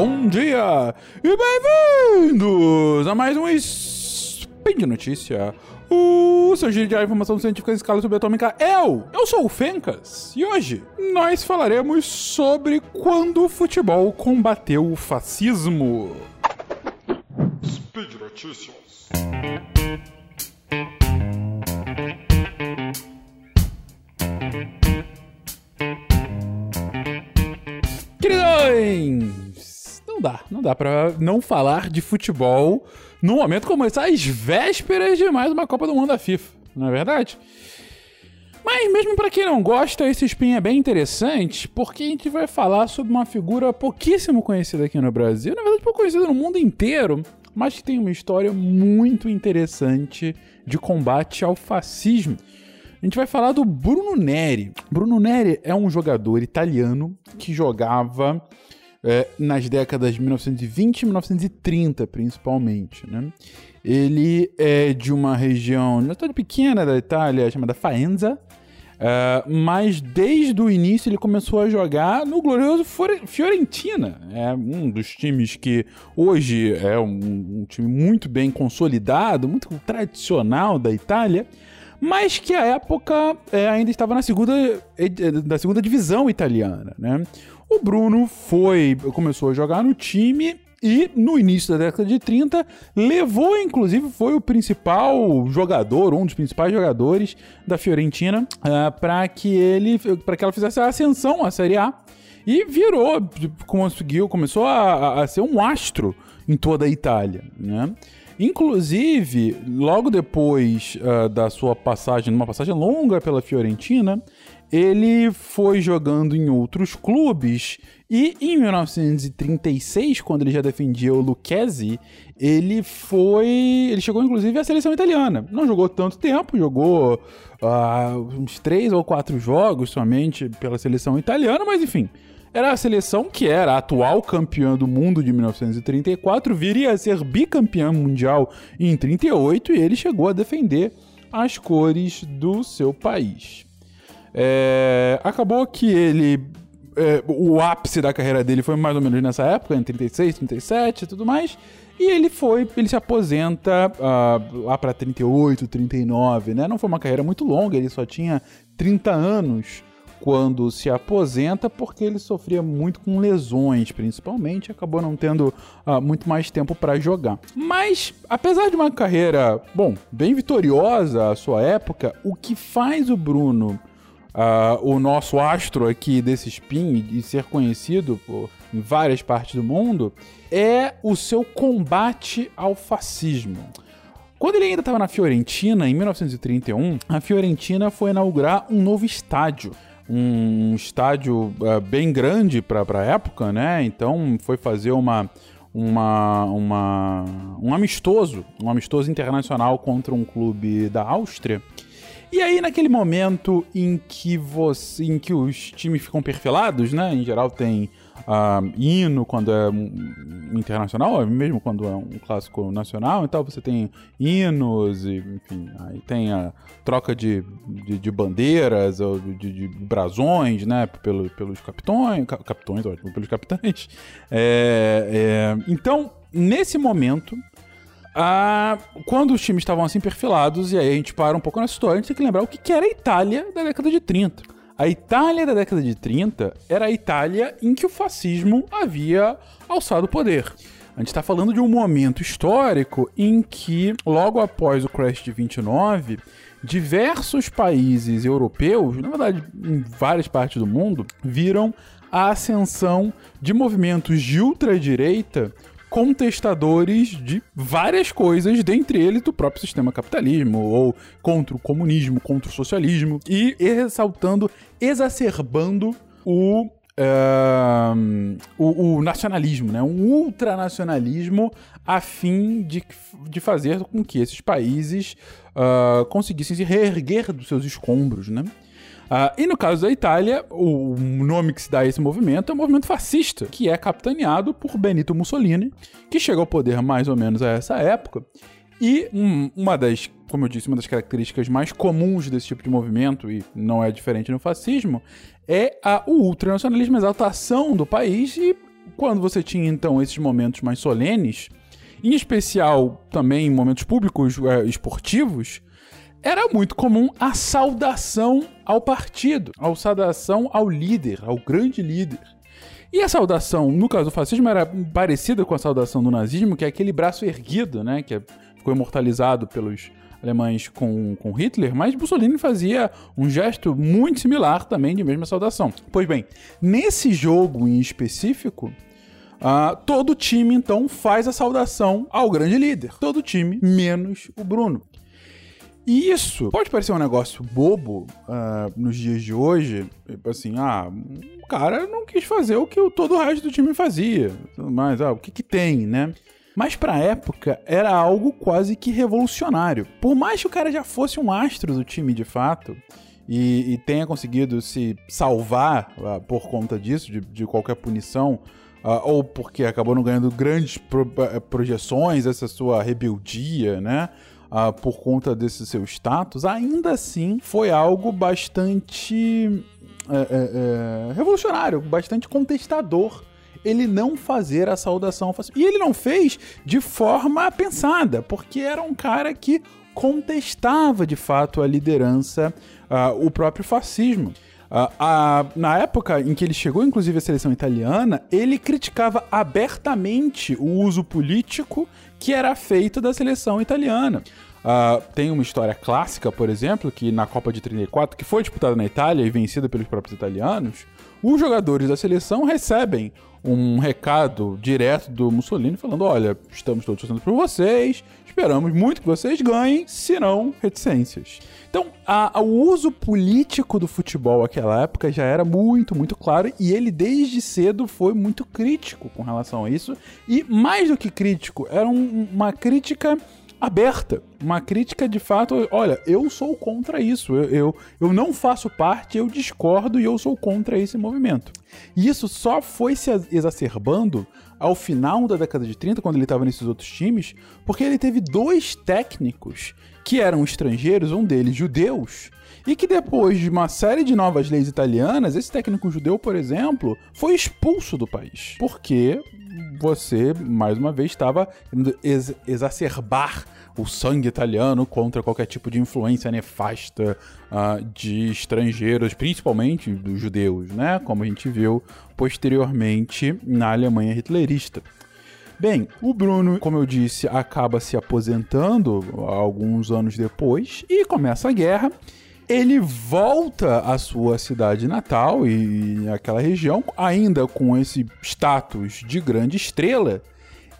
bom dia e bem-vindos a mais um Spin de Notícia. O seu giro de informação científica em escala subatômica. Eu, eu sou o Fencas e hoje nós falaremos sobre quando o futebol combateu o fascismo. Speed Notícias. Queridões, não dá, não dá pra não falar de futebol num momento como esse, às vésperas de mais uma Copa do Mundo da FIFA, não é verdade? Mas mesmo pra quem não gosta, esse spin é bem interessante, porque a gente vai falar sobre uma figura pouquíssimo conhecida aqui no Brasil, na verdade pouco conhecida no mundo inteiro, mas que tem uma história muito interessante de combate ao fascismo. A gente vai falar do Bruno Neri. Bruno Neri é um jogador italiano que jogava é, nas décadas de 1920 e 1930, principalmente. Né? Ele é de uma região, uma cidade pequena da Itália, chamada Faenza. Uh, mas desde o início ele começou a jogar no glorioso Fiorentina. É um dos times que hoje é um, um time muito bem consolidado, muito tradicional da Itália mas que à época é, ainda estava na segunda, da segunda divisão italiana, né? O Bruno foi, começou a jogar no time e no início da década de 30 levou, inclusive, foi o principal jogador, um dos principais jogadores da Fiorentina, uh, para que ele, para que ela fizesse a ascensão à Série A e virou, conseguiu, começou a, a ser um astro em toda a Itália, né? Inclusive, logo depois uh, da sua passagem, numa passagem longa pela Fiorentina, ele foi jogando em outros clubes e em 1936, quando ele já defendia o Lucchesi, ele foi, ele chegou inclusive à seleção italiana. Não jogou tanto tempo, jogou uh, uns três ou quatro jogos somente pela seleção italiana, mas enfim, era a seleção que era a atual campeã do mundo de 1934, viria a ser bicampeã mundial em 38 e ele chegou a defender as cores do seu país. É, acabou que ele. É, o ápice da carreira dele foi mais ou menos nessa época, em 36, 37 e tudo mais. E ele foi, ele se aposenta uh, lá para 38, 39, né? Não foi uma carreira muito longa, ele só tinha 30 anos quando se aposenta, porque ele sofria muito com lesões, principalmente, acabou não tendo uh, muito mais tempo para jogar. Mas, apesar de uma carreira, bom, bem vitoriosa à sua época, o que faz o Bruno, uh, o nosso astro aqui desse spin, e ser conhecido por, em várias partes do mundo, é o seu combate ao fascismo. Quando ele ainda estava na Fiorentina, em 1931, a Fiorentina foi inaugurar um novo estádio um estádio uh, bem grande para a época, né? Então foi fazer uma, uma, uma, um amistoso, um amistoso internacional contra um clube da Áustria. E aí, naquele momento em que você, em que os times ficam perfilados, né? Em geral tem uh, hino quando é um internacional, mesmo quando é um clássico nacional, então você tem hinos, e, enfim, aí tem a troca de, de, de bandeiras ou de, de, brasões, né, pelo, pelos capitões, capitões, ótimo, pelos capitães. É, é, então, nesse momento, ah, quando os times estavam assim perfilados, e aí a gente para um pouco nessa história, a gente tem que lembrar o que era a Itália da década de 30. A Itália da década de 30 era a Itália em que o fascismo havia alçado o poder. A gente está falando de um momento histórico em que, logo após o crash de 29, diversos países europeus, na verdade em várias partes do mundo, viram a ascensão de movimentos de ultradireita contestadores de várias coisas, dentre eles do próprio sistema capitalismo, ou contra o comunismo, contra o socialismo, e ressaltando, exacerbando o Uh, o, o, nacionalismo, né? um ultranacionalismo a fim de, de fazer com que esses países uh, conseguissem se reerguer dos seus escombros. Né? Uh, e no caso da Itália, o nome que se dá a esse movimento é o movimento fascista, que é capitaneado por Benito Mussolini, que chega ao poder mais ou menos a essa época. E um, uma das, como eu disse, uma das características mais comuns desse tipo de movimento, e não é diferente no fascismo, é a, o ultranacionalismo, a exaltação do país e quando você tinha então esses momentos mais solenes, em especial também em momentos públicos é, esportivos, era muito comum a saudação ao partido, a saudação ao líder, ao grande líder. E a saudação, no caso do fascismo, era parecida com a saudação do nazismo, que é aquele braço erguido, né? Que ficou imortalizado pelos alemães com, com Hitler, mas Mussolini fazia um gesto muito similar também de mesma saudação. Pois bem, nesse jogo em específico, Uh, todo time, então, faz a saudação ao grande líder. Todo time, menos o Bruno. E isso pode parecer um negócio bobo uh, nos dias de hoje. Tipo assim, ah, o cara não quis fazer o que todo o resto do time fazia. Mas, ah, o que que tem, né? Mas pra época era algo quase que revolucionário. Por mais que o cara já fosse um astro do time de fato, e, e tenha conseguido se salvar uh, por conta disso, de, de qualquer punição, Uh, ou porque acabou não ganhando grandes pro, uh, projeções, essa sua rebeldia, né? Uh, por conta desse seu status, ainda assim foi algo bastante é, é, é, revolucionário, bastante contestador ele não fazer a saudação E ele não fez de forma pensada, porque era um cara que contestava de fato a liderança, uh, o próprio fascismo. Uh, na época em que ele chegou, inclusive, à seleção italiana, ele criticava abertamente o uso político que era feito da seleção italiana. Uh, tem uma história clássica, por exemplo, que na Copa de 34, que foi disputada na Itália e vencida pelos próprios italianos, os jogadores da seleção recebem um recado direto do Mussolini falando: olha, estamos todos torcendo por vocês, esperamos muito que vocês ganhem, se não, reticências. Então, a, a, o uso político do futebol naquela época já era muito, muito claro e ele desde cedo foi muito crítico com relação a isso. E mais do que crítico, era um, uma crítica aberta. Uma crítica de fato, olha, eu sou contra isso, eu, eu, eu não faço parte, eu discordo e eu sou contra esse movimento. E isso só foi se exacerbando ao final da década de 30, quando ele estava nesses outros times, porque ele teve dois técnicos que eram estrangeiros, um deles judeus, e que depois de uma série de novas leis italianas, esse técnico judeu, por exemplo, foi expulso do país. Porque você, mais uma vez, estava querendo ex exacerbar o sangue italiano contra qualquer tipo de influência nefasta uh, de estrangeiros, principalmente dos judeus, né? Como a gente viu posteriormente na Alemanha hitlerista. Bem, o Bruno, como eu disse, acaba se aposentando alguns anos depois e começa a guerra. Ele volta à sua cidade natal e aquela região, ainda com esse status de grande estrela,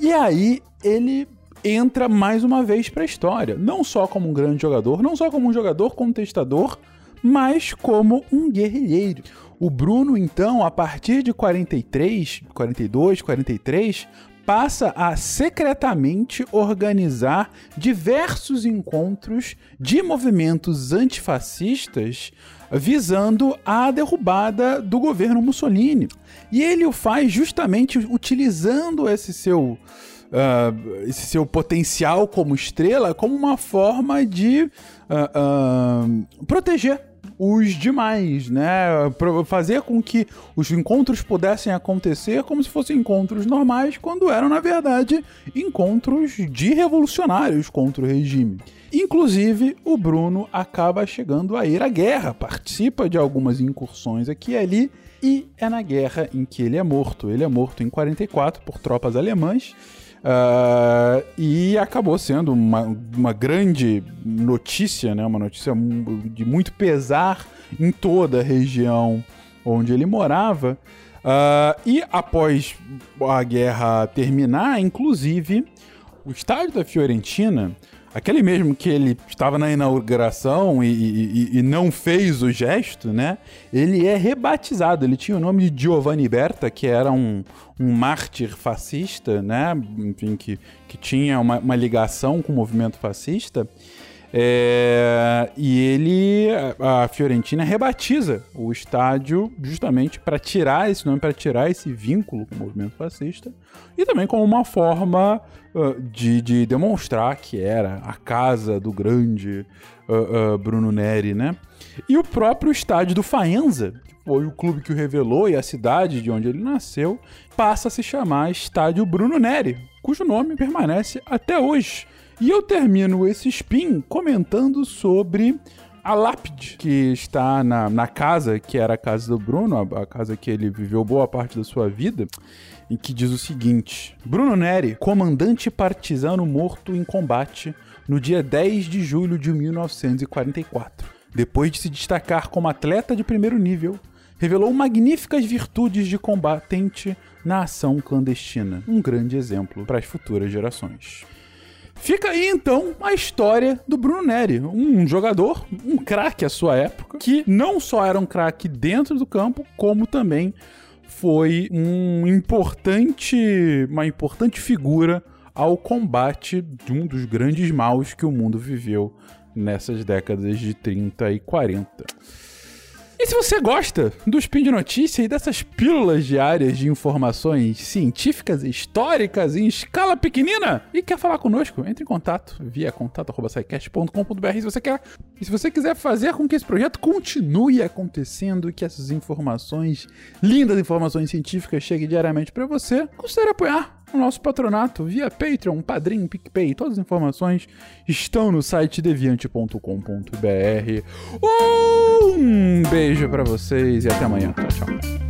e aí ele entra mais uma vez para a história, não só como um grande jogador, não só como um jogador contestador, mas como um guerrilheiro. O Bruno, então, a partir de 43, 42, 43, passa a secretamente organizar diversos encontros de movimentos antifascistas visando a derrubada do governo Mussolini. E ele o faz justamente utilizando esse seu Uh, esse seu potencial como estrela como uma forma de uh, uh, proteger os demais, né? Fazer com que os encontros pudessem acontecer como se fossem encontros normais, quando eram, na verdade, encontros de revolucionários contra o regime. Inclusive, o Bruno acaba chegando a ir à guerra, participa de algumas incursões aqui e ali, e é na guerra em que ele é morto. Ele é morto em 44 por tropas alemãs Uh, e acabou sendo uma, uma grande notícia, né? uma notícia de muito pesar em toda a região onde ele morava. Uh, e após a guerra terminar, inclusive, o estádio da Fiorentina aquele mesmo que ele estava na inauguração e, e, e, não fez o gesto, né? Ele é rebatizado. Ele tinha o nome de Giovanni Berta, que era um, um mártir fascista, né? Enfim, que, que tinha uma, uma ligação com o movimento fascista. É, e ele, a Fiorentina, rebatiza o estádio justamente para tirar esse nome, para tirar esse vínculo com o movimento fascista, e também como uma forma uh, de, de, demonstrar que era a casa do grande uh, uh, Bruno Neri, né? E o próprio estádio do Faenza, depois o clube que o revelou e a cidade de onde ele nasceu passa a se chamar Estádio Bruno Neri, cujo nome permanece até hoje. E eu termino esse spin comentando sobre a lápide que está na, na casa, que era a casa do Bruno, a, a casa que ele viveu boa parte da sua vida, em que diz o seguinte: Bruno Neri, comandante partisano morto em combate no dia 10 de julho de 1944. Depois de se destacar como atleta de primeiro nível, revelou magníficas virtudes de combatente na ação clandestina. Um grande exemplo para as futuras gerações. Fica aí então a história do Bruno Neri, um jogador, um craque à sua época, que não só era um craque dentro do campo, como também foi um importante, uma importante figura ao combate de um dos grandes maus que o mundo viveu nessas décadas de 30 e 40. E se você gosta do Spin de Notícia e dessas pílulas diárias de informações científicas históricas em escala pequenina e quer falar conosco, entre em contato via contato.sicast.com.br se você quer. E se você quiser fazer com que esse projeto continue acontecendo e que essas informações, lindas informações científicas, cheguem diariamente para você, considere apoiar nosso patronato via Patreon, Padrim, PicPay. Todas as informações estão no site deviante.com.br. Um beijo para vocês e até amanhã. Tchau, tchau.